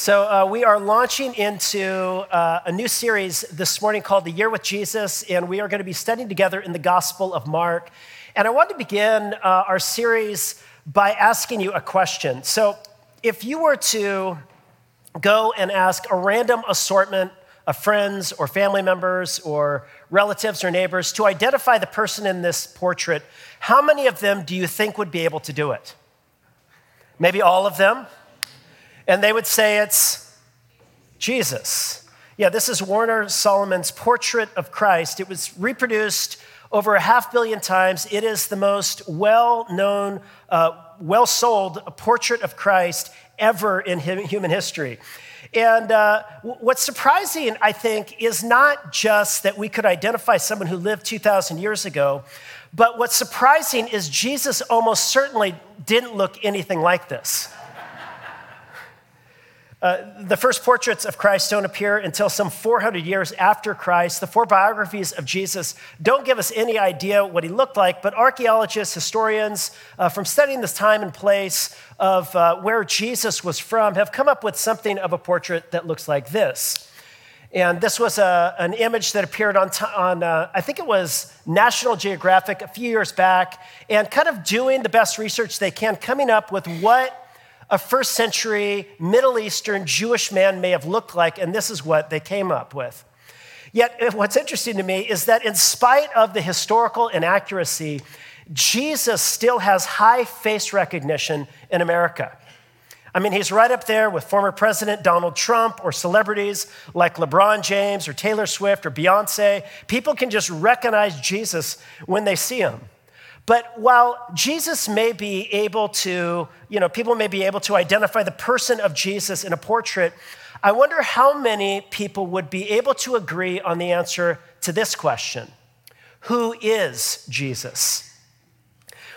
So, uh, we are launching into uh, a new series this morning called The Year with Jesus, and we are going to be studying together in the Gospel of Mark. And I want to begin uh, our series by asking you a question. So, if you were to go and ask a random assortment of friends or family members or relatives or neighbors to identify the person in this portrait, how many of them do you think would be able to do it? Maybe all of them? And they would say it's Jesus. Yeah, this is Warner Sallman's portrait of Christ. It was reproduced over a half billion times. It is the most well known, uh, well sold portrait of Christ ever in human history. And uh, what's surprising, I think, is not just that we could identify someone who lived 2,000 years ago, but what's surprising is Jesus almost certainly didn't look anything like this. Uh, the first portraits of Christ don't appear until some 400 years after Christ. The four biographies of Jesus don't give us any idea what he looked like, but archaeologists, historians, uh, from studying this time and place of uh, where Jesus was from, have come up with something of a portrait that looks like this. And this was a, an image that appeared on, on uh, I think it was National Geographic a few years back, and kind of doing the best research they can, coming up with what a first century Middle Eastern Jewish man may have looked like, and this is what they came up with. Yet, eh, what's interesting to me is that in spite of the historical inaccuracy, Jesus still has high face recognition in America. I mean, he's right up there with former President Donald Trump or celebrities like LeBron James or Taylor Swift or Beyonce. People can just recognize Jesus when they see him. But while Jesus may be able to, you know, people may be able to identify the person of Jesus in a portrait, I wonder how many people would be able to agree on the answer to this question Who is Jesus?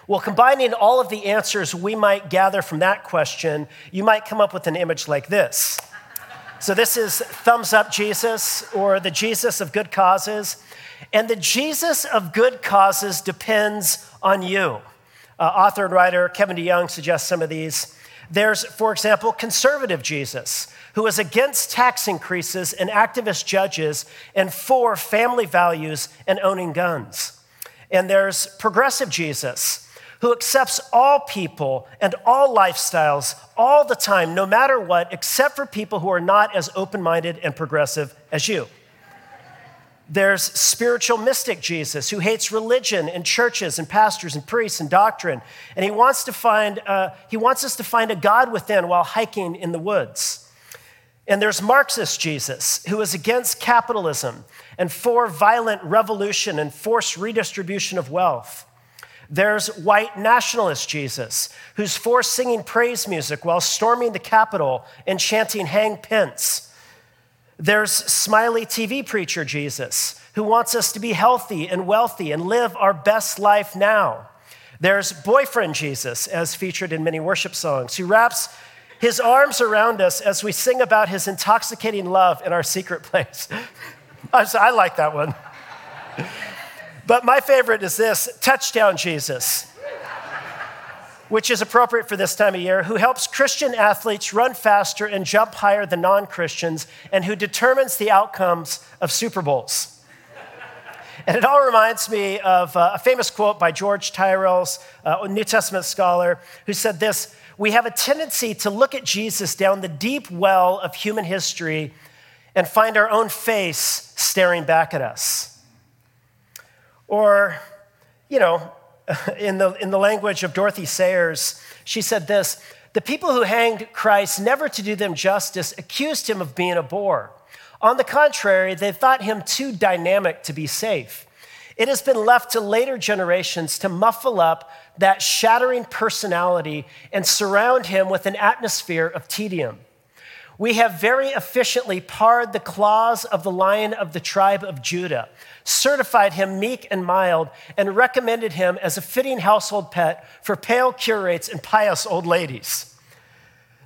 Well, combining all of the answers we might gather from that question, you might come up with an image like this. So, this is thumbs up Jesus or the Jesus of good causes. And the Jesus of good causes depends on you. Uh, author and writer Kevin DeYoung suggests some of these. There's, for example, conservative Jesus, who is against tax increases and activist judges and for family values and owning guns. And there's progressive Jesus, who accepts all people and all lifestyles all the time, no matter what, except for people who are not as open minded and progressive as you. There's spiritual mystic Jesus who hates religion and churches and pastors and priests and doctrine. And he wants, to find, uh, he wants us to find a God within while hiking in the woods. And there's Marxist Jesus who is against capitalism and for violent revolution and forced redistribution of wealth. There's white nationalist Jesus who's for singing praise music while storming the Capitol and chanting Hang Pence. There's smiley TV preacher Jesus, who wants us to be healthy and wealthy and live our best life now. There's boyfriend Jesus, as featured in many worship songs, who wraps his arms around us as we sing about his intoxicating love in our secret place. I like that one. But my favorite is this touchdown Jesus which is appropriate for this time of year, who helps Christian athletes run faster and jump higher than non Christians, and who determines the outcomes of Super Bowls. And it all reminds me of uh, a famous quote by George Tyrrell's uh, New Testament scholar, who said this We have a tendency to look at Jesus down the deep well of human history and find our own face staring back at us. Or, you know, in the, in the language of Dorothy Sayers, she said this The people who hanged Christ, never to do them justice, accused him of being a bore. On the contrary, they thought him too dynamic to be safe. It has been left to later generations to muffle up that shattering personality and surround him with an atmosphere of tedium. We have very efficiently pared the claws of the lion of the tribe of Judah, certified him meek and mild, and recommended him as a fitting household pet for pale curates and pious old ladies.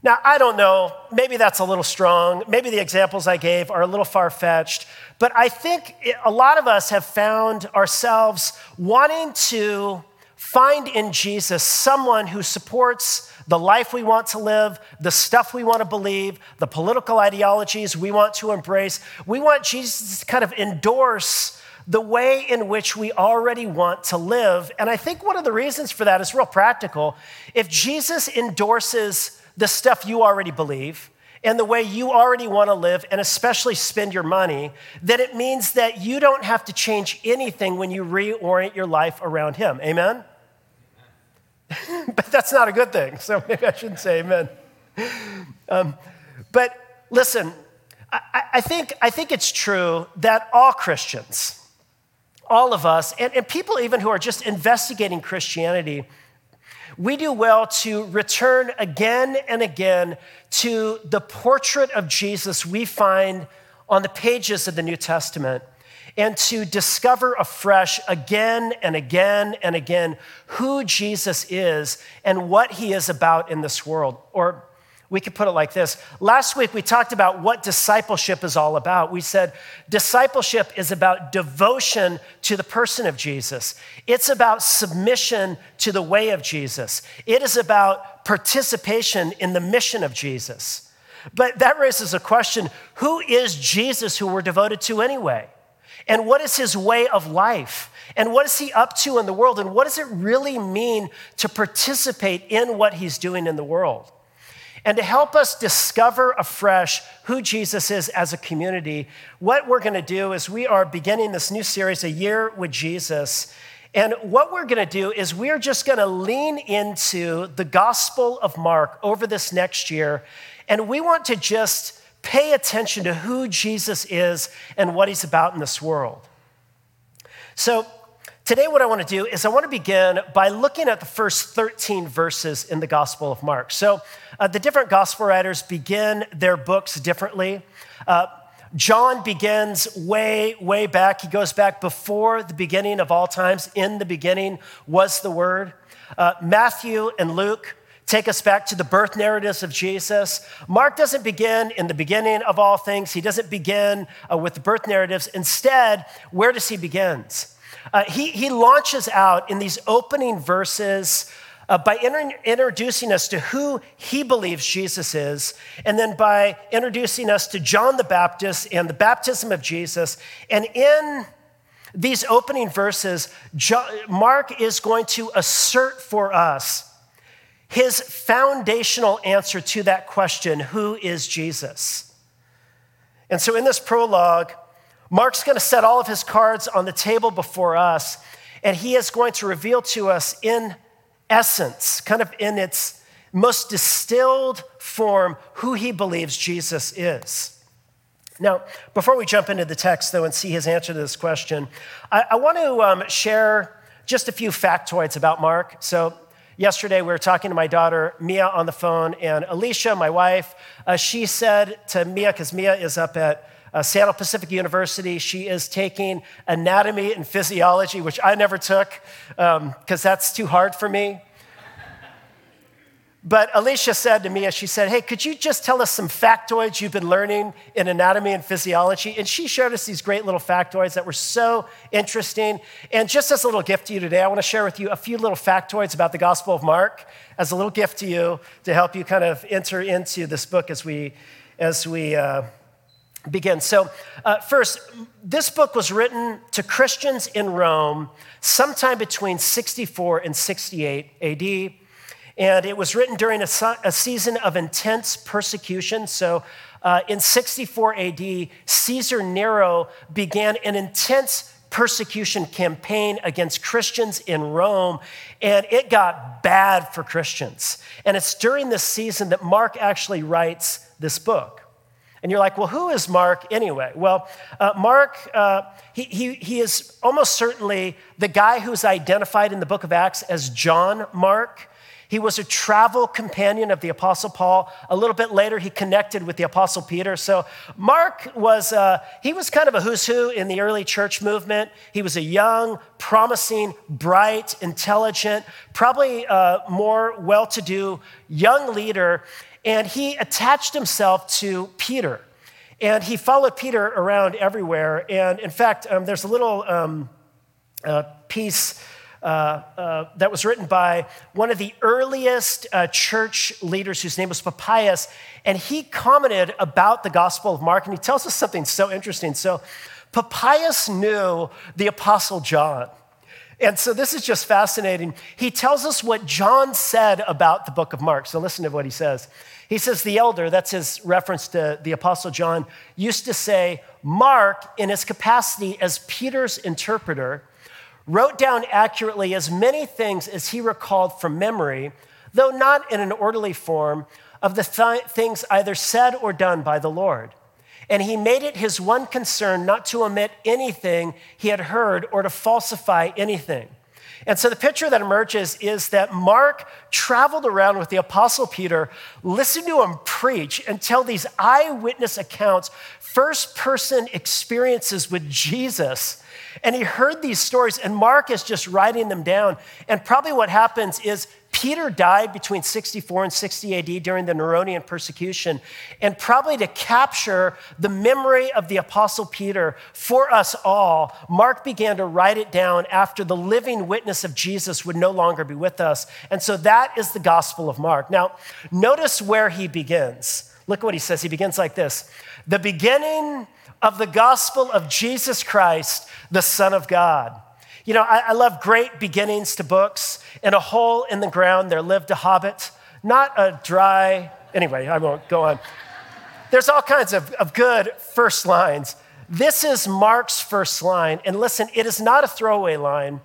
Now, I don't know, maybe that's a little strong. Maybe the examples I gave are a little far fetched, but I think a lot of us have found ourselves wanting to find in Jesus someone who supports the life we want to live, the stuff we want to believe, the political ideologies we want to embrace. We want Jesus to kind of endorse the way in which we already want to live. And I think one of the reasons for that is real practical. If Jesus endorses the stuff you already believe, and the way you already want to live, and especially spend your money, then it means that you don't have to change anything when you reorient your life around Him. Amen? but that's not a good thing, so maybe I shouldn't say amen. Um, but listen, I, I, think, I think it's true that all Christians, all of us, and, and people even who are just investigating Christianity, we do well to return again and again to the portrait of Jesus we find on the pages of the New Testament and to discover afresh again and again and again who Jesus is and what he is about in this world. Or we could put it like this. Last week, we talked about what discipleship is all about. We said discipleship is about devotion to the person of Jesus, it's about submission to the way of Jesus, it is about participation in the mission of Jesus. But that raises a question who is Jesus who we're devoted to anyway? And what is his way of life? And what is he up to in the world? And what does it really mean to participate in what he's doing in the world? And to help us discover afresh who Jesus is as a community, what we're going to do is we are beginning this new series, A Year with Jesus. And what we're going to do is we're just going to lean into the Gospel of Mark over this next year. And we want to just pay attention to who Jesus is and what he's about in this world. So, Today, what I want to do is I want to begin by looking at the first 13 verses in the Gospel of Mark. So, uh, the different Gospel writers begin their books differently. Uh, John begins way, way back. He goes back before the beginning of all times. In the beginning was the Word. Uh, Matthew and Luke take us back to the birth narratives of Jesus. Mark doesn't begin in the beginning of all things, he doesn't begin uh, with the birth narratives. Instead, where does he begins? Uh, he, he launches out in these opening verses uh, by inter- introducing us to who he believes Jesus is, and then by introducing us to John the Baptist and the baptism of Jesus. And in these opening verses, Mark is going to assert for us his foundational answer to that question who is Jesus? And so in this prologue, Mark's going to set all of his cards on the table before us, and he is going to reveal to us in essence, kind of in its most distilled form, who he believes Jesus is. Now, before we jump into the text, though, and see his answer to this question, I, I want to um, share just a few factoids about Mark. So, yesterday we were talking to my daughter Mia on the phone, and Alicia, my wife, uh, she said to Mia, because Mia is up at uh, Seattle Pacific University. She is taking anatomy and physiology, which I never took because um, that's too hard for me. But Alicia said to me, as she said, Hey, could you just tell us some factoids you've been learning in anatomy and physiology? And she showed us these great little factoids that were so interesting. And just as a little gift to you today, I want to share with you a few little factoids about the Gospel of Mark as a little gift to you to help you kind of enter into this book as we, as we, uh, begin. So, uh, first, this book was written to Christians in Rome sometime between 64 and 68 AD. And it was written during a, a season of intense persecution. So, uh, in 64 AD, Caesar Nero began an intense persecution campaign against Christians in Rome, and it got bad for Christians. And it's during this season that Mark actually writes this book. And you're like, well, who is Mark anyway? Well, uh, Mark, uh, he, he, he is almost certainly the guy who's identified in the book of Acts as John Mark. He was a travel companion of the Apostle Paul. A little bit later, he connected with the Apostle Peter. So, Mark was, uh, he was kind of a who's who in the early church movement. He was a young, promising, bright, intelligent, probably uh, more well to do young leader and he attached himself to Peter. And he followed Peter around everywhere. And in fact, um, there's a little um, uh, piece uh, uh, that was written by one of the earliest uh, church leaders whose name was Papias. And he commented about the Gospel of Mark, and he tells us something so interesting. So, Papias knew the Apostle John. And so this is just fascinating. He tells us what John said about the book of Mark. So listen to what he says. He says, The elder, that's his reference to the Apostle John, used to say, Mark, in his capacity as Peter's interpreter, wrote down accurately as many things as he recalled from memory, though not in an orderly form, of the th- things either said or done by the Lord. And he made it his one concern not to omit anything he had heard or to falsify anything. And so the picture that emerges is that Mark traveled around with the Apostle Peter, listened to him preach, and tell these eyewitness accounts, first person experiences with Jesus. And he heard these stories, and Mark is just writing them down. And probably what happens is Peter died between 64 and 60 AD during the Neronian persecution. And probably to capture the memory of the Apostle Peter for us all, Mark began to write it down after the living witness of Jesus would no longer be with us. And so that is the Gospel of Mark. Now, notice where he begins. Look what he says. He begins like this The beginning of the gospel of Jesus Christ, the Son of God. You know, I, I love great beginnings to books. In a hole in the ground, there lived a hobbit, not a dry, anyway, I won't go on. There's all kinds of, of good first lines. This is Mark's first line. And listen, it is not a throwaway line.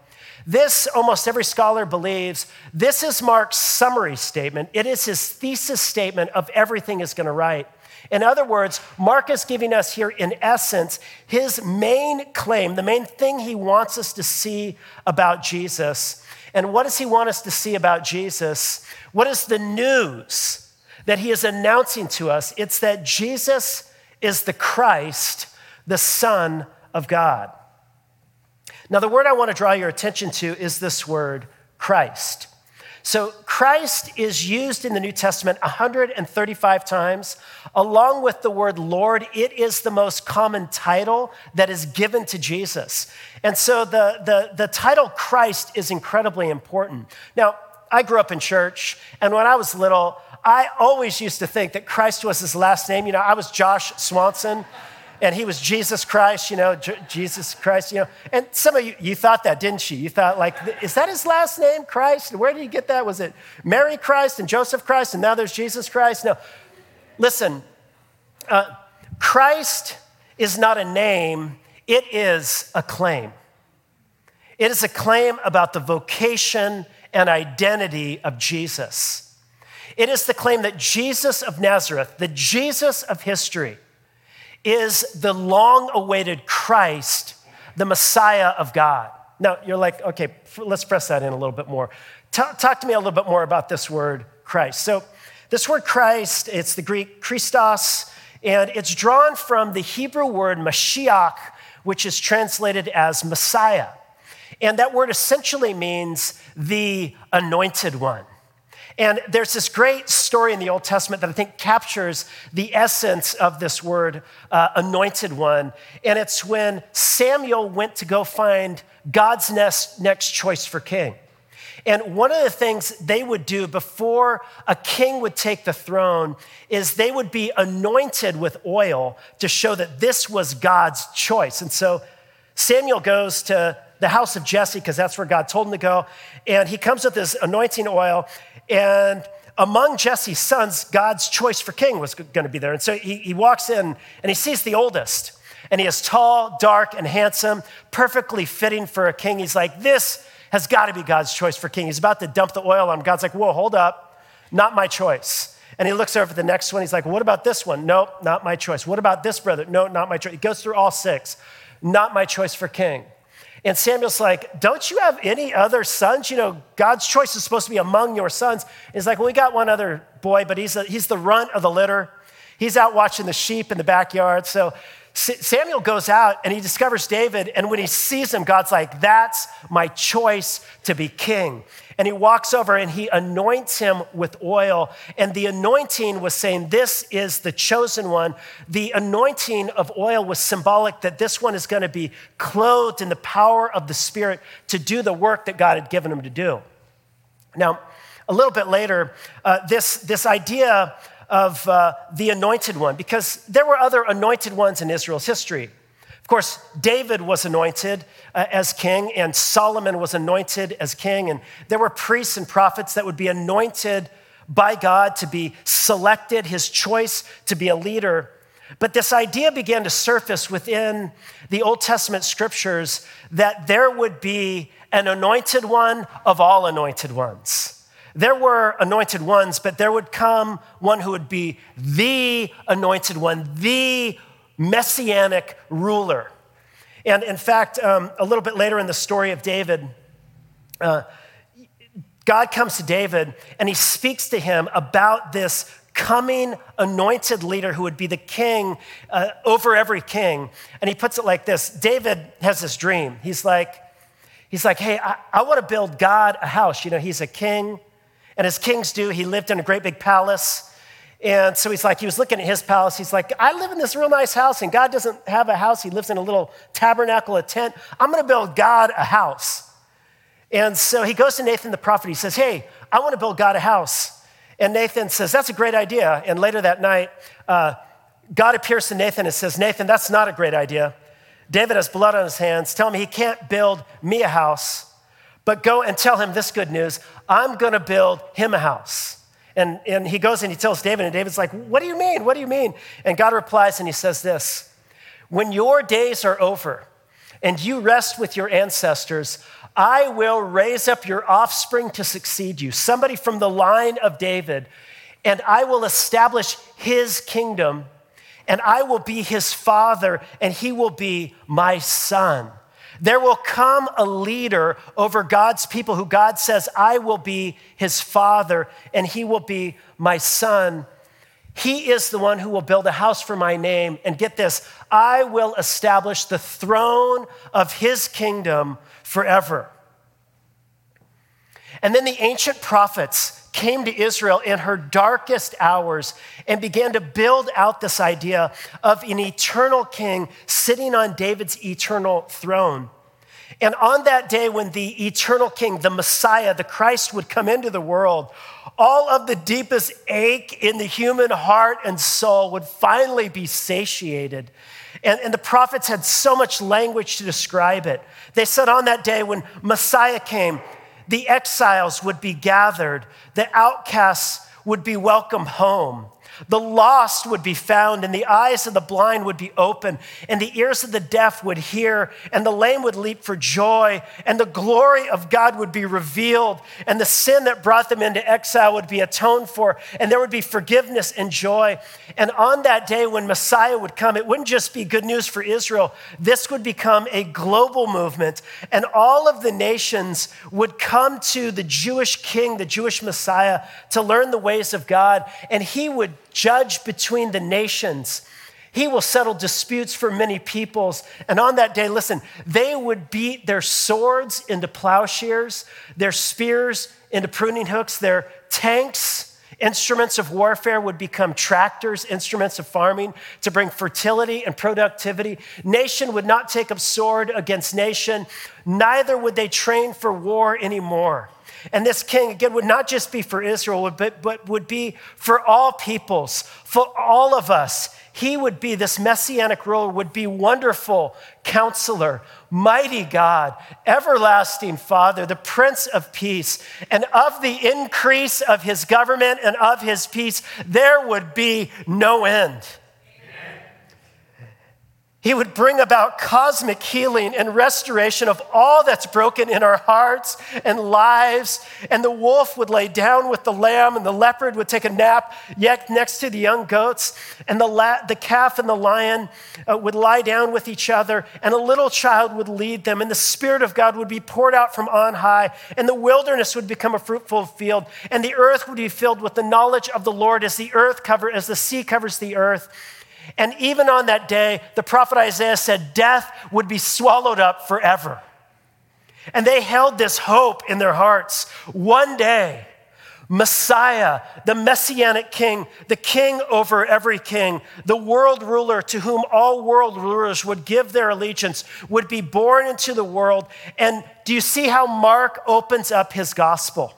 This, almost every scholar believes, this is Mark's summary statement. It is his thesis statement of everything he's going to write. In other words, Mark is giving us here, in essence, his main claim, the main thing he wants us to see about Jesus. And what does he want us to see about Jesus? What is the news that he is announcing to us? It's that Jesus is the Christ, the Son of God. Now, the word I want to draw your attention to is this word, Christ. So Christ is used in the New Testament 135 times. Along with the word Lord, it is the most common title that is given to Jesus. And so the, the, the title Christ is incredibly important. Now, I grew up in church, and when I was little, I always used to think that Christ was his last name. You know, I was Josh Swanson and he was Jesus Christ, you know, J- Jesus Christ, you know. And some of you, you thought that, didn't you? You thought, like, is that his last name, Christ? Where did he get that? Was it Mary Christ and Joseph Christ, and now there's Jesus Christ? No. Listen, uh, Christ is not a name, it is a claim. It is a claim about the vocation and identity of Jesus. It is the claim that Jesus of Nazareth, the Jesus of history, is the long awaited Christ, the Messiah of God. Now, you're like, okay, let's press that in a little bit more. Talk, talk to me a little bit more about this word Christ. So, this word Christ, it's the Greek Christos, and it's drawn from the Hebrew word Mashiach, which is translated as Messiah. And that word essentially means the anointed one. And there's this great story in the Old Testament that I think captures the essence of this word, uh, anointed one. And it's when Samuel went to go find God's next, next choice for king. And one of the things they would do before a king would take the throne is they would be anointed with oil to show that this was God's choice. And so Samuel goes to the house of Jesse because that's where God told him to go. And he comes with this anointing oil and among Jesse's sons, God's choice for king was going to be there. And so he, he walks in and he sees the oldest. And he is tall, dark, and handsome, perfectly fitting for a king. He's like, This has got to be God's choice for king. He's about to dump the oil on him. God's like, Whoa, hold up. Not my choice. And he looks over at the next one. He's like, What about this one? Nope, not my choice. What about this brother? No, not my choice. He goes through all six. Not my choice for king. And Samuel's like, Don't you have any other sons? You know, God's choice is supposed to be among your sons. And he's like, Well, we got one other boy, but he's, a, he's the runt of the litter. He's out watching the sheep in the backyard. So Samuel goes out and he discovers David, and when he sees him, God's like, That's my choice to be king. And he walks over and he anoints him with oil. And the anointing was saying, This is the chosen one. The anointing of oil was symbolic that this one is going to be clothed in the power of the Spirit to do the work that God had given him to do. Now, a little bit later, uh, this, this idea of uh, the anointed one, because there were other anointed ones in Israel's history. Of course, David was anointed uh, as king, and Solomon was anointed as king, and there were priests and prophets that would be anointed by God to be selected, his choice to be a leader. But this idea began to surface within the Old Testament scriptures that there would be an anointed one of all anointed ones. There were anointed ones, but there would come one who would be the anointed one, the messianic ruler. And in fact, um, a little bit later in the story of David, uh, God comes to David and he speaks to him about this coming anointed leader who would be the king uh, over every king. And he puts it like this David has this dream. He's like, he's like, hey, I, I want to build God a house. You know, he's a king, and as kings do, he lived in a great big palace. And so he's like, he was looking at his palace. He's like, I live in this real nice house, and God doesn't have a house. He lives in a little tabernacle, a tent. I'm going to build God a house. And so he goes to Nathan the prophet. He says, Hey, I want to build God a house. And Nathan says, That's a great idea. And later that night, uh, God appears to Nathan and says, Nathan, that's not a great idea. David has blood on his hands. Tell him he can't build me a house, but go and tell him this good news I'm going to build him a house. And, and he goes and he tells David, and David's like, What do you mean? What do you mean? And God replies and he says this When your days are over and you rest with your ancestors, I will raise up your offspring to succeed you, somebody from the line of David, and I will establish his kingdom, and I will be his father, and he will be my son. There will come a leader over God's people who God says, I will be his father and he will be my son. He is the one who will build a house for my name. And get this, I will establish the throne of his kingdom forever. And then the ancient prophets came to Israel in her darkest hours and began to build out this idea of an eternal king sitting on David's eternal throne. And on that day, when the eternal king, the Messiah, the Christ would come into the world, all of the deepest ache in the human heart and soul would finally be satiated. And, and the prophets had so much language to describe it. They said on that day when Messiah came, the exiles would be gathered, the outcasts would be welcomed home. The lost would be found, and the eyes of the blind would be open, and the ears of the deaf would hear, and the lame would leap for joy, and the glory of God would be revealed, and the sin that brought them into exile would be atoned for, and there would be forgiveness and joy. And on that day when Messiah would come, it wouldn't just be good news for Israel, this would become a global movement, and all of the nations would come to the Jewish king, the Jewish Messiah, to learn the ways of God, and he would judge between the nations. He will settle disputes for many peoples. And on that day, listen, they would beat their swords into plowshares, their spears into pruning hooks, their tanks, instruments of warfare would become tractors, instruments of farming to bring fertility and productivity. Nation would not take up sword against nation, neither would they train for war anymore. And this king, again, would not just be for Israel, but, but would be for all peoples, for all of us. He would be, this messianic ruler would be wonderful counselor, mighty God, everlasting Father, the Prince of Peace. And of the increase of his government and of his peace, there would be no end. He would bring about cosmic healing and restoration of all that's broken in our hearts and lives. And the wolf would lay down with the lamb, and the leopard would take a nap yet next to the young goats. And the, la- the calf and the lion uh, would lie down with each other, and a little child would lead them. And the Spirit of God would be poured out from on high, and the wilderness would become a fruitful field, and the earth would be filled with the knowledge of the Lord as the earth cover, as the sea covers the earth And even on that day, the prophet Isaiah said death would be swallowed up forever. And they held this hope in their hearts. One day, Messiah, the messianic king, the king over every king, the world ruler to whom all world rulers would give their allegiance, would be born into the world. And do you see how Mark opens up his gospel?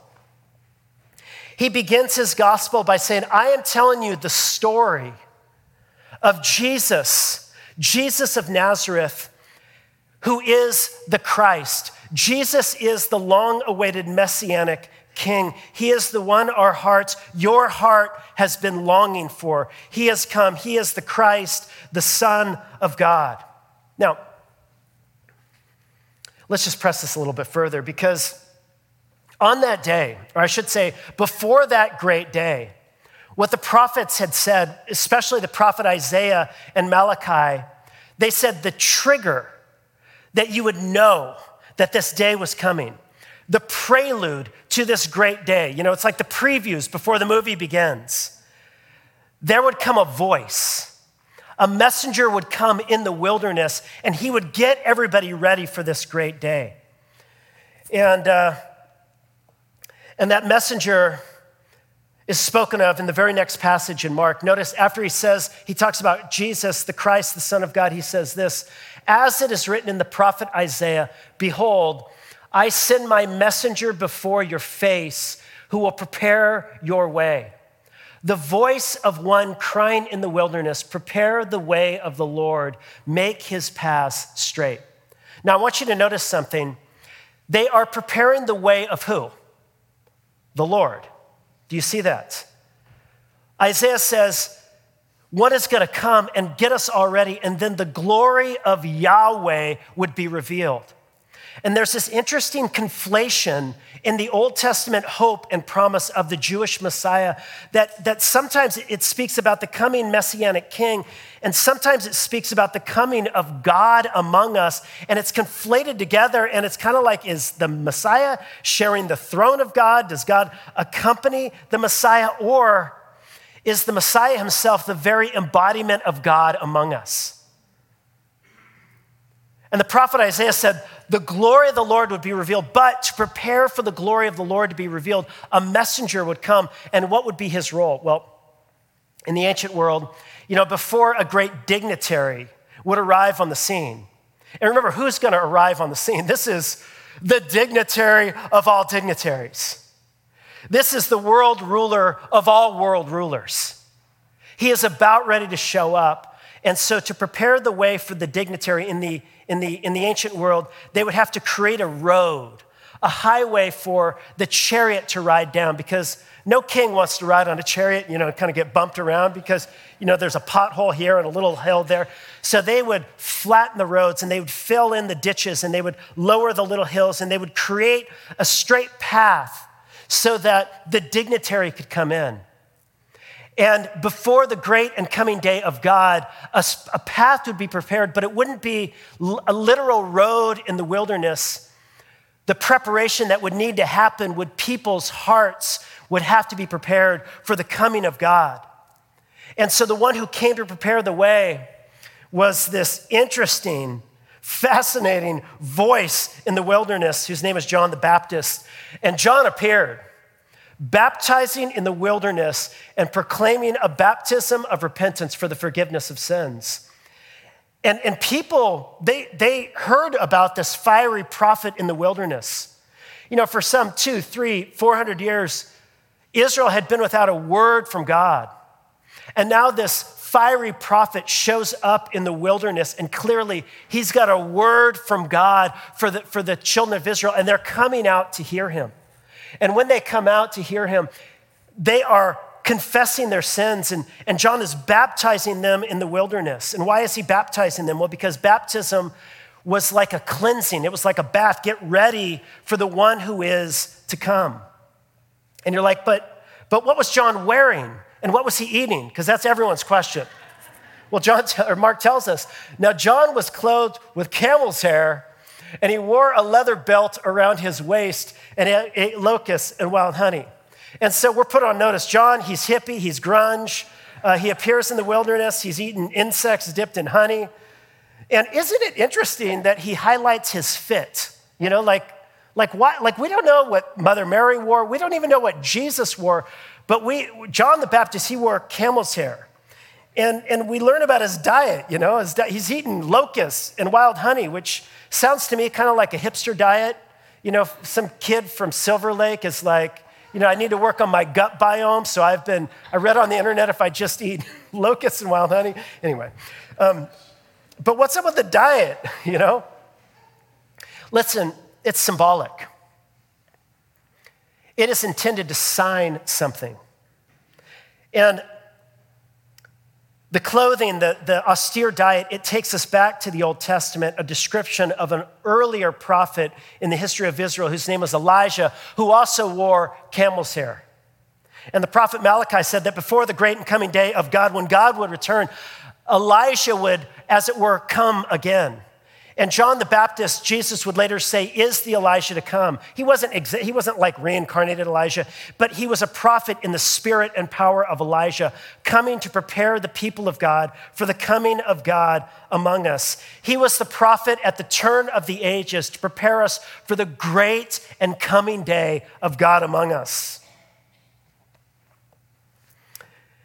He begins his gospel by saying, I am telling you the story of Jesus, Jesus of Nazareth, who is the Christ. Jesus is the long awaited messianic king. He is the one our hearts, your heart has been longing for. He has come. He is the Christ, the Son of God. Now, let's just press this a little bit further because on that day, or I should say, before that great day, what the prophets had said, especially the prophet Isaiah and Malachi, they said the trigger that you would know that this day was coming, the prelude to this great day. You know, it's like the previews before the movie begins. There would come a voice. A messenger would come in the wilderness and he would get everybody ready for this great day. And, uh, and that messenger is spoken of in the very next passage in Mark. Notice after he says, he talks about Jesus, the Christ, the Son of God, he says this As it is written in the prophet Isaiah, Behold, I send my messenger before your face who will prepare your way. The voice of one crying in the wilderness, Prepare the way of the Lord, make his paths straight. Now, I want you to notice something. They are preparing the way of who? The Lord. Do you see that? Isaiah says, one is going to come and get us already, and then the glory of Yahweh would be revealed. And there's this interesting conflation in the Old Testament hope and promise of the Jewish Messiah that, that sometimes it speaks about the coming messianic king, and sometimes it speaks about the coming of God among us, and it's conflated together. And it's kind of like is the Messiah sharing the throne of God? Does God accompany the Messiah? Or is the Messiah himself the very embodiment of God among us? And the prophet Isaiah said, the glory of the Lord would be revealed, but to prepare for the glory of the Lord to be revealed, a messenger would come. And what would be his role? Well, in the ancient world, you know, before a great dignitary would arrive on the scene, and remember, who's going to arrive on the scene? This is the dignitary of all dignitaries. This is the world ruler of all world rulers. He is about ready to show up. And so, to prepare the way for the dignitary in the in the, in the ancient world, they would have to create a road, a highway for the chariot to ride down because no king wants to ride on a chariot, you know, kind of get bumped around because, you know, there's a pothole here and a little hill there. So they would flatten the roads and they would fill in the ditches and they would lower the little hills and they would create a straight path so that the dignitary could come in. And before the great and coming day of God, a, a, path would be prepared, but it wouldn't be a literal road in the wilderness. The preparation that would need to happen would people's hearts would have to be prepared for the coming of God. And so the one who came to prepare the way was this interesting, fascinating voice in the wilderness whose name is John the Baptist. And John appeared baptizing in the wilderness and proclaiming a baptism of repentance for the forgiveness of sins. And, and people, they, they heard about this fiery prophet in the wilderness. You know, for some two, three, four hundred years, Israel had been without a word from God. And now this fiery prophet shows up in the wilderness, and clearly he's got a word from God for the, for the children of Israel, and they're coming out to hear him. And when they come out to hear him, they are confessing their sins, and, and John is baptizing them in the wilderness. And why is he baptizing them? Well, because baptism was like a cleansing, it was like a bath. Get ready for the one who is to come. And you're like, but, but what was John wearing? And what was he eating? Because that's everyone's question. Well, John or Mark tells us. Now, John was clothed with camel's hair and he wore a leather belt around his waist and ate locusts and wild honey. And so we're put on notice. John, he's hippie, he's grunge. Uh, he appears in the wilderness. He's eaten insects dipped in honey. And isn't it interesting that he highlights his fit? You know, like, like, why, like we don't know what Mother Mary wore. We don't even know what Jesus wore. But we, John the Baptist, he wore camel's hair. And, and we learn about his diet, you know, di- he's eating locusts and wild honey, which sounds to me kind of like a hipster diet. You know, some kid from Silver Lake is like, you know, I need to work on my gut biome. So I've been, I read on the internet if I just eat locusts and wild honey. Anyway, um, but what's up with the diet, you know? Listen, it's symbolic. It is intended to sign something. And the clothing, the, the austere diet, it takes us back to the Old Testament, a description of an earlier prophet in the history of Israel whose name was Elijah, who also wore camel's hair. And the prophet Malachi said that before the great and coming day of God, when God would return, Elijah would, as it were, come again. And John the Baptist, Jesus would later say, is the Elijah to come. He wasn't, exa- he wasn't like reincarnated Elijah, but he was a prophet in the spirit and power of Elijah, coming to prepare the people of God for the coming of God among us. He was the prophet at the turn of the ages to prepare us for the great and coming day of God among us.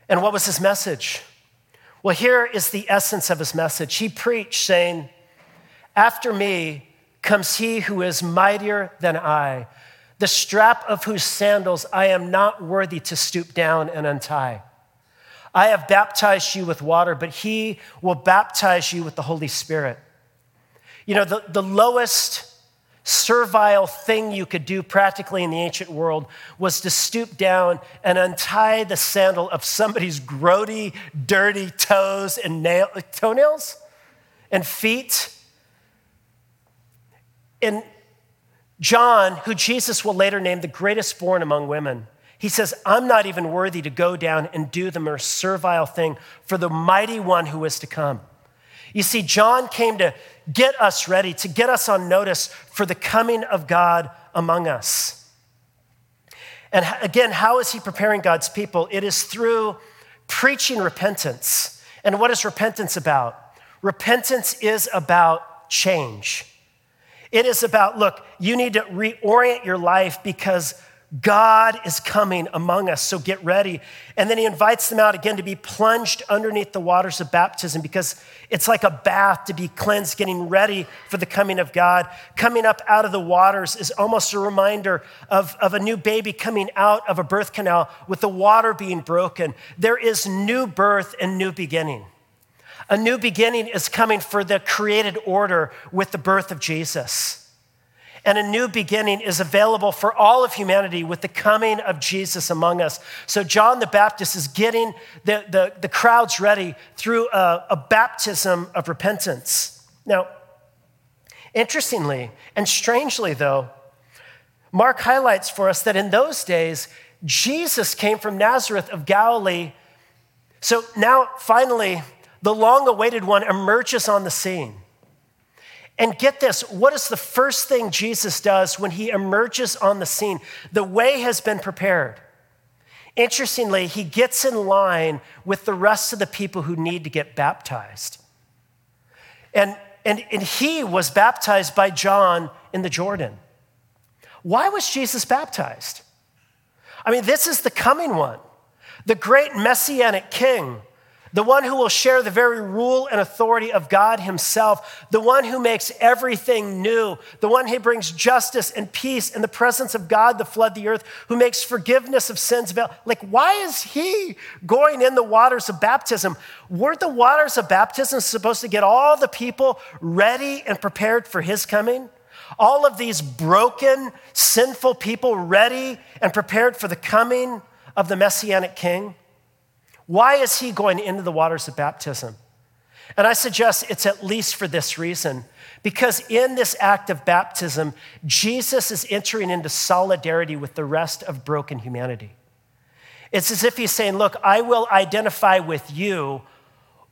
And what was his message? Well, here is the essence of his message. He preached saying, after me comes he who is mightier than I, the strap of whose sandals I am not worthy to stoop down and untie. I have baptized you with water, but he will baptize you with the Holy Spirit. You know, the, the lowest servile thing you could do practically in the ancient world was to stoop down and untie the sandal of somebody's grody, dirty toes and nail, toenails and feet in John, who Jesus will later name the greatest born among women, he says, I'm not even worthy to go down and do the most servile thing for the mighty one who is to come. You see, John came to get us ready, to get us on notice for the coming of God among us. And again, how is he preparing God's people? It is through preaching repentance. And what is repentance about? Repentance is about change. It is about, look, you need to reorient your life because God is coming among us, so get ready. And then he invites them out again to be plunged underneath the waters of baptism because it's like a bath to be cleansed, getting ready for the coming of God. Coming up out of the waters is almost a reminder of, of a new baby coming out of a birth canal with the water being broken. There is new birth and new beginning. A new beginning is coming for the created order with the birth of Jesus. And a new beginning is available for all of humanity with the coming of Jesus among us. So, John the Baptist is getting the, the, the crowds ready through a, a baptism of repentance. Now, interestingly and strangely, though, Mark highlights for us that in those days, Jesus came from Nazareth of Galilee. So now, finally, the long awaited one emerges on the scene. And get this what is the first thing Jesus does when he emerges on the scene? The way has been prepared. Interestingly, he gets in line with the rest of the people who need to get baptized. And, and, and he was baptized by John in the Jordan. Why was Jesus baptized? I mean, this is the coming one, the great messianic king the one who will share the very rule and authority of God Himself, the one who makes everything new, the one who brings justice and peace in the presence of God to flood the earth, who makes forgiveness of sins available. Like, why is He going in the waters of baptism? Weren't the waters of baptism supposed to get all the people ready and prepared for His coming? All of these broken, sinful people ready and prepared for the coming of the Messianic King? Why is he going into the waters of baptism? And I suggest it's at least for this reason. Because in this act of baptism, Jesus is entering into solidarity with the rest of broken humanity. It's as if he's saying, Look, I will identify with you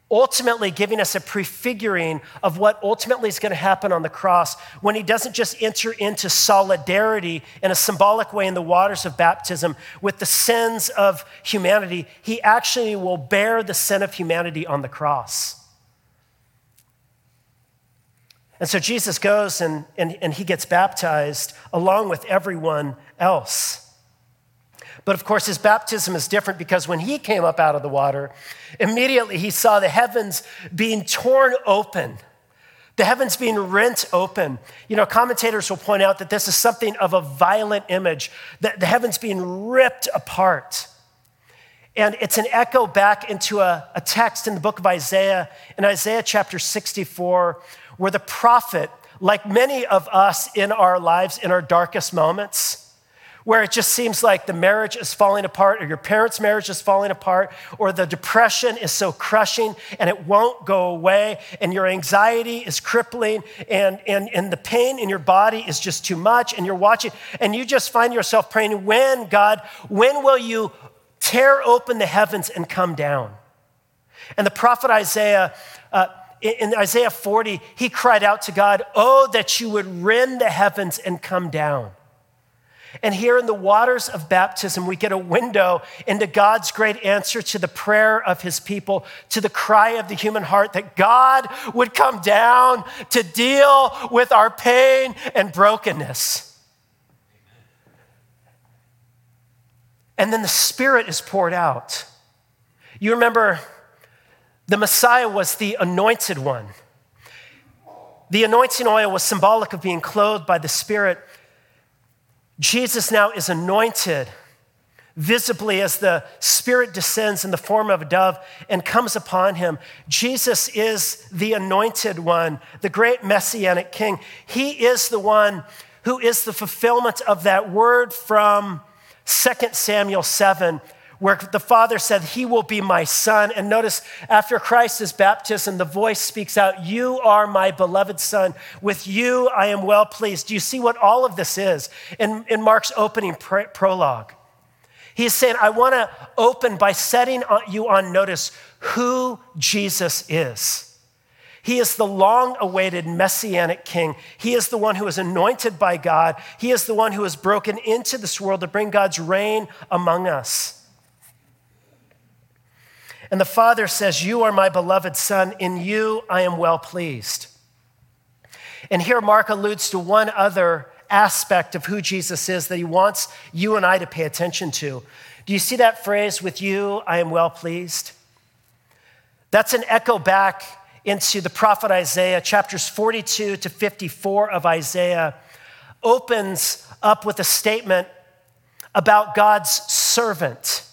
ultimately giving us a prefiguring of what ultimately is going to happen on the cross when he doesn't just enter into solidarity in a symbolic way in the waters of baptism with the sins of humanity, he actually will bear the sin of humanity on the cross. And so Jesus goes and, and, and he gets baptized along with everyone else. But of course, his baptism is different because when he came up out of the water, immediately he saw the heavens being torn open, the heavens being rent open. You know, commentators will point out that this is something of a violent image, that the heavens being ripped apart. And it's an echo back into a, a text in the book of Isaiah, in Isaiah chapter 64, where the prophet, like many of us in our lives in our darkest moments, where it just seems like the marriage is falling apart, or your parents' marriage is falling apart, or the depression is so crushing and it won't go away, and your anxiety is crippling, and, and, and the pain in your body is just too much, and you're watching, and you just find yourself praying, When, God, when will you tear open the heavens and come down? And the prophet Isaiah, uh, in Isaiah 40, he cried out to God, Oh, that you would rend the heavens and come down. And here in the waters of baptism, we get a window into God's great answer to the prayer of his people, to the cry of the human heart that God would come down to deal with our pain and brokenness. And then the Spirit is poured out. You remember the Messiah was the anointed one. The anointing oil was symbolic of being clothed by the Spirit. Jesus now is anointed visibly as the Spirit descends in the form of a dove and comes upon him. Jesus is the anointed one, the great messianic king. He is the one who is the fulfillment of that word from 2 Samuel 7 where the Father said, He will be my Son. And notice, after Christ's baptism, the voice speaks out, You are my beloved Son. With you I am well pleased. Do you see what all of this is in, in Mark's opening prologue? He's saying, I want to open by setting you on notice who Jesus is. He is the long awaited messianic king. He is the one who is anointed by God. He is the one who has broken into this world to bring God's reign among us. And the Father says, You are my beloved Son, in you I am well pleased. And here Mark alludes to one other aspect of who Jesus is that he wants you and I to pay attention to. Do you see that phrase, with you I am well pleased? That's an echo back into the prophet Isaiah, chapters 42 to 54 of Isaiah, opens up with a statement about God's servant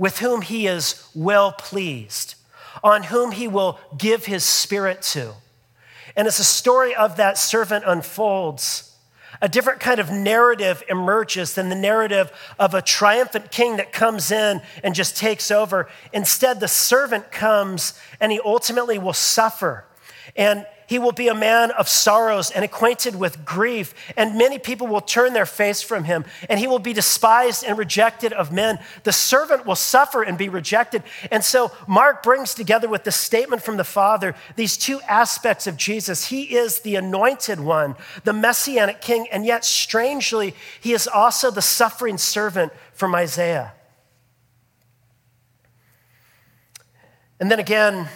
with whom he is well pleased, on whom he will give his spirit to. And as the story of that servant unfolds, a different kind of narrative emerges than the narrative of a triumphant king that comes in and just takes over. Instead, the servant comes and he ultimately will suffer. And he will be a man of sorrows and acquainted with grief, and many people will turn their face from him, and he will be despised and rejected of men. The servant will suffer and be rejected. And so, Mark brings together with the statement from the Father these two aspects of Jesus. He is the anointed one, the messianic king, and yet, strangely, he is also the suffering servant from Isaiah. And then again,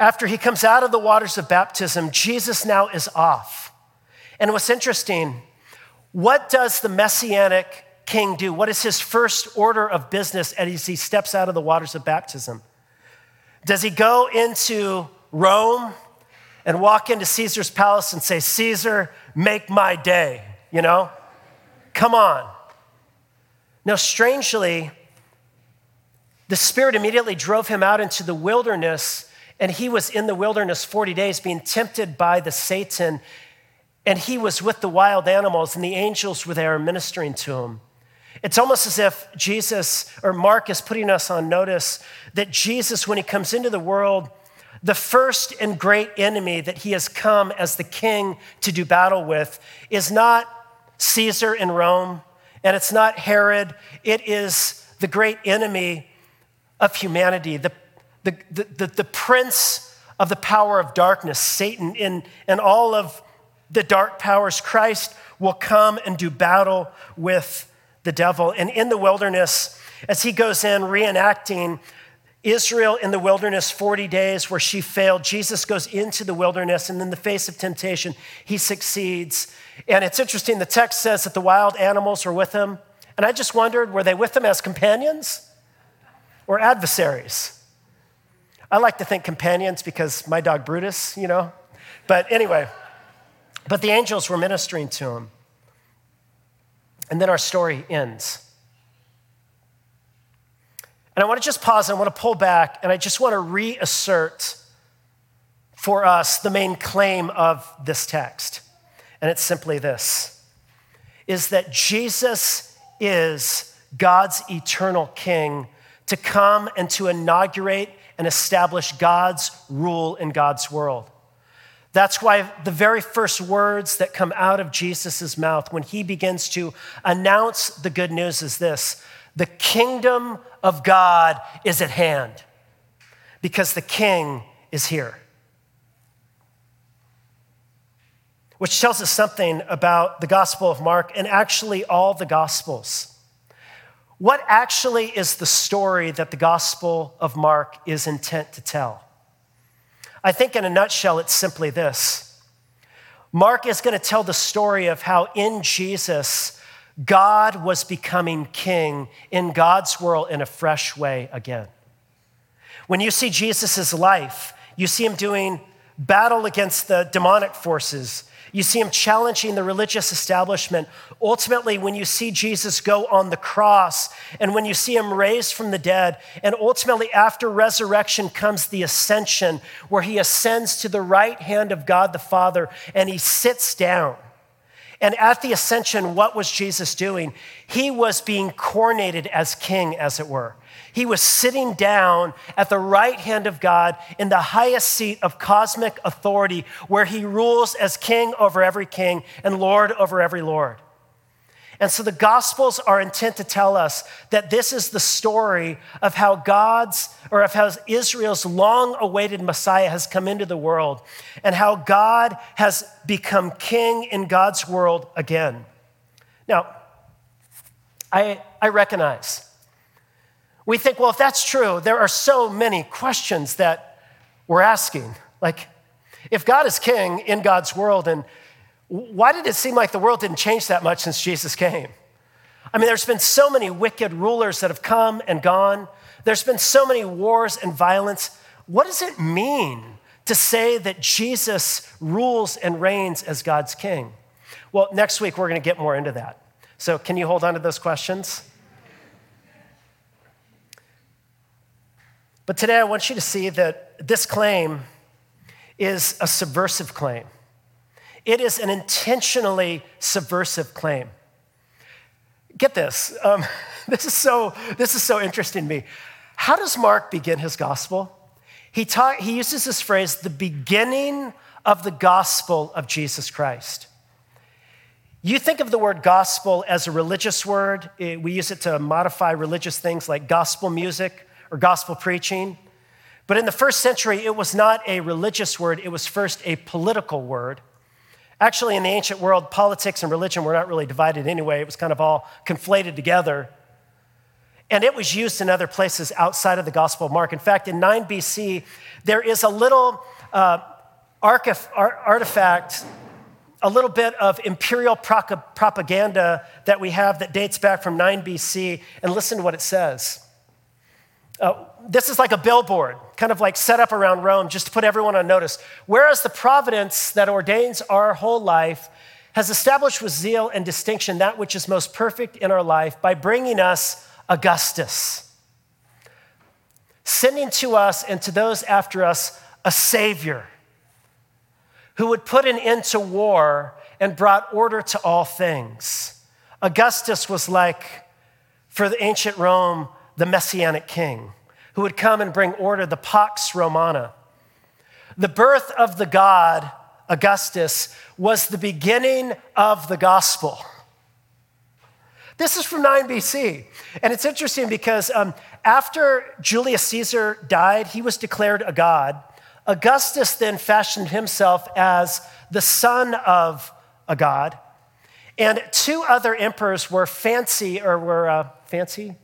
after he comes out of the waters of baptism, Jesus now is off. And what's interesting, what does the messianic king do? What is his first order of business as he steps out of the waters of baptism? Does he go into Rome and walk into Caesar's palace and say, Caesar, make my day? You know? Come on. Now, strangely, the Spirit immediately drove him out into the wilderness and he was in the wilderness 40 days being tempted by the Satan. And he was with the wild animals, and the angels were there ministering to him. It's almost as if Jesus or Mark is putting us on notice that Jesus, when he comes into the world, the first and great enemy that he has come as the king to do battle with is not Caesar in Rome, and it's not Herod. It is the great enemy of humanity, the the, the, the, prince of the power of darkness, Satan, in, and all of the dark powers, Christ will come and do battle with the devil. And in the wilderness, as he goes in reenacting Israel in the wilderness 40 days where she failed, Jesus goes into the wilderness, and in the face of temptation, he succeeds. And it's interesting, the text says that the wild animals were with him. And I just wondered were they with him as companions or adversaries? I like to think companions because my dog Brutus, you know. But anyway, but the angels were ministering to him. And then our story ends. And I want to just pause, I want to pull back, and I just want to reassert for us the main claim of this text. And it's simply this is that Jesus is God's eternal king to come and to inaugurate and establish God's rule in God's world. That's why the very first words that come out of Jesus' mouth when he begins to announce the good news is this the kingdom of God is at hand because the king is here. Which tells us something about the Gospel of Mark and actually all the Gospels. What actually is the story that the Gospel of Mark is intent to tell? I think, in a nutshell, it's simply this Mark is going to tell the story of how in Jesus, God was becoming king in God's world in a fresh way again. When you see Jesus' life, you see him doing battle against the demonic forces, you see him challenging the religious establishment. Ultimately, when you see Jesus go on the cross and when you see him raised from the dead, and ultimately after resurrection comes the ascension, where he ascends to the right hand of God the Father and he sits down. And at the ascension, what was Jesus doing? He was being coronated as king, as it were. He was sitting down at the right hand of God in the highest seat of cosmic authority, where he rules as king over every king and lord over every lord. And so the Gospels are intent to tell us that this is the story of how God's, or of how Israel's long awaited Messiah has come into the world and how God has become king in God's world again. Now, I, I recognize we think, well, if that's true, there are so many questions that we're asking. Like, if God is king in God's world, and why did it seem like the world didn't change that much since Jesus came? I mean, there's been so many wicked rulers that have come and gone. There's been so many wars and violence. What does it mean to say that Jesus rules and reigns as God's king? Well, next week we're going to get more into that. So, can you hold on to those questions? But today I want you to see that this claim is a subversive claim. It is an intentionally subversive claim. Get this. Um, this, is so, this is so interesting to me. How does Mark begin his gospel? He, talk, he uses this phrase, the beginning of the gospel of Jesus Christ. You think of the word gospel as a religious word. We use it to modify religious things like gospel music or gospel preaching. But in the first century, it was not a religious word, it was first a political word. Actually, in the ancient world, politics and religion were not really divided anyway, it was kind of all conflated together. And it was used in other places outside of the Gospel of Mark. In fact, in 9 BC, there is a little uh, artifact, a little bit of imperial propaganda that we have that dates back from 9 BC. And listen to what it says. Uh, this is like a billboard, kind of like set up around Rome just to put everyone on notice. Whereas the providence that ordains our whole life has established with zeal and distinction that which is most perfect in our life by bringing us Augustus, sending to us and to those after us a Savior who would put an end to war and brought order to all things. Augustus was like, for the ancient Rome, the messianic king who would come and bring order, the Pax Romana. The birth of the God, Augustus, was the beginning of the gospel. This is from 9 BC. And it's interesting because um, after Julius Caesar died, he was declared a god. Augustus then fashioned himself as the son of a god. And two other emperors were fancy, or were uh, fancy?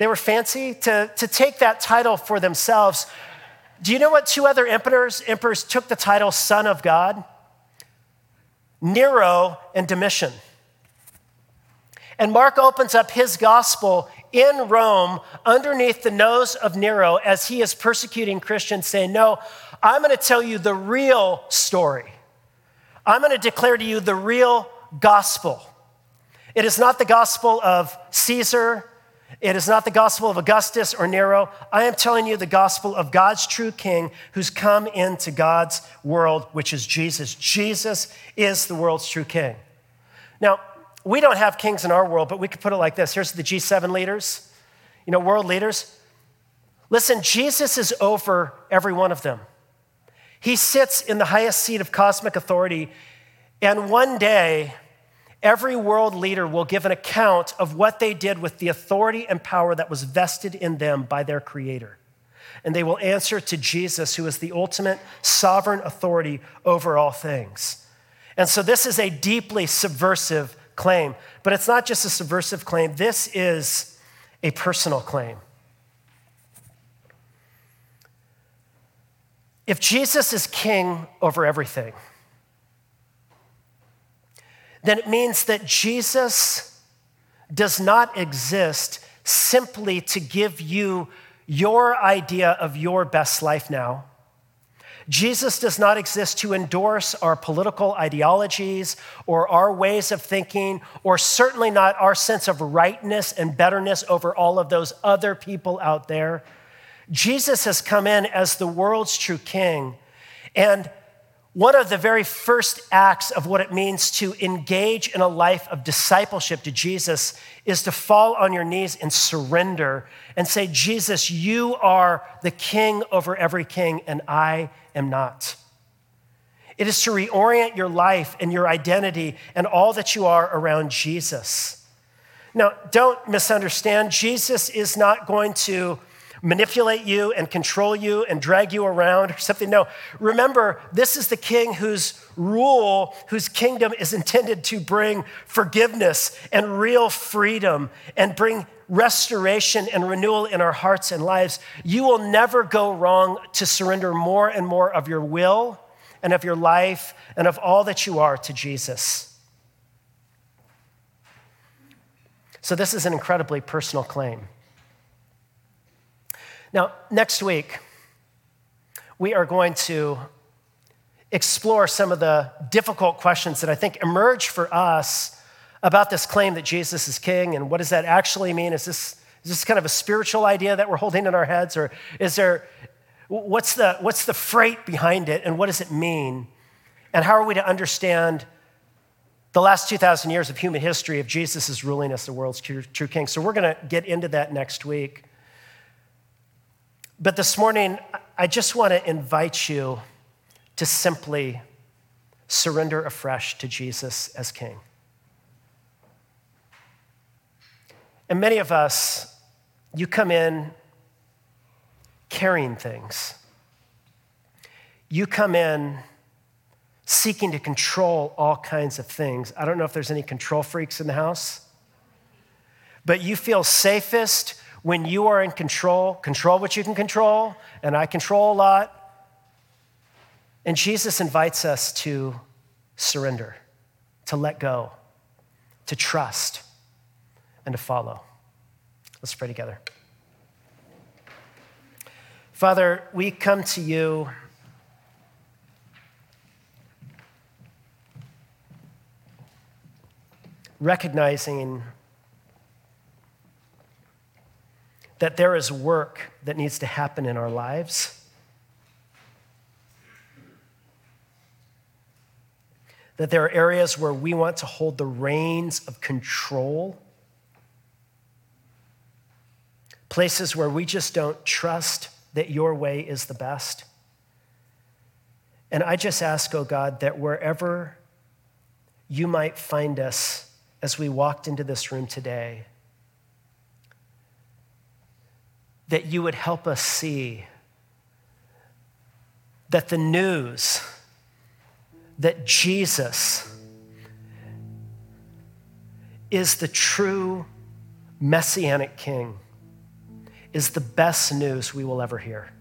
They were fancy to, to take that title for themselves. Do you know what two other emperors, emperors took the title Son of God? Nero and Domitian. And Mark opens up his gospel in Rome underneath the nose of Nero as he is persecuting Christians, saying, No, I'm going to tell you the real story. I'm going to declare to you the real gospel. It is not the gospel of Caesar. It is not the gospel of Augustus or Nero. I am telling you the gospel of God's true king who's come into God's world, which is Jesus. Jesus is the world's true king. Now, we don't have kings in our world, but we could put it like this here's the G7 leaders, you know, world leaders. Listen, Jesus is over every one of them. He sits in the highest seat of cosmic authority, and one day, every world leader will give an account of what they did with the authority and power that was vested in them by their Creator. And they will answer to Jesus, who is the ultimate sovereign authority over all things. And so, this is a deeply subversive claim, but it's not just a subversive claim, this is a personal claim. If Jesus is king over everything, then it means that Jesus does not exist simply to give you your idea of your best life now. Jesus does not exist to endorse our political ideologies or our ways of thinking, or certainly not our sense of rightness and betterness over all of those other people out there. Jesus has come in as the world's true king. And one of the very first acts of what it means to engage in a life of discipleship to Jesus is to fall on your knees and surrender and say, Jesus, you are the king over every king, and I am not. It is to reorient your life and your identity and all that you are around Jesus. Now, don't misunderstand. Jesus is not going to manipulate you and control you and drag you around or something. No, remember, this is the king whose rule, whose kingdom is intended to bring forgiveness and real freedom and bring restoration and renewal in our hearts and lives. You will never go wrong to surrender more and more of your will and of your life and of all that you are to Jesus. So, this is an incredibly personal claim. Now, next week, we are going to explore some of the difficult questions that I think emerge for us about this claim that Jesus is king and what does that actually mean? Is this, is this kind of a spiritual idea that we're holding in our heads, or is there, what's the, what's the freight behind it and what does it mean? And how are we to understand the last 2,000 years of human history of Jesus' ruling as the world's true, true king? So we're going to get into that next week. But this morning, I just want to invite you to simply surrender afresh to Jesus as King. And many of us, you come in carrying things. You come in seeking to control all kinds of things. I don't know if there's any control freaks in the house, but you feel safest when you are in control, control what you can control, and I control a lot. And Jesus invites us to surrender, to let go, to trust, and to follow. Let's pray together. Father, we come to you. Recognizing that there is work that needs to happen in our lives. That there are areas where we want to hold the reins of control. Places where we just don't trust that your way is the best. And I just ask, oh God, that wherever you might find us as we walked into this room today that you would help us see that the news that Jesus is the true messianic king is the best news we will ever hear.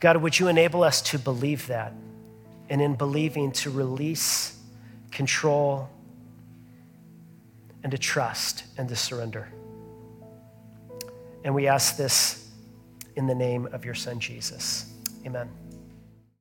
God, would you enable us to believe that? And in believing, to release control and to trust and to surrender. And we ask this in the name of your son, Jesus. Amen.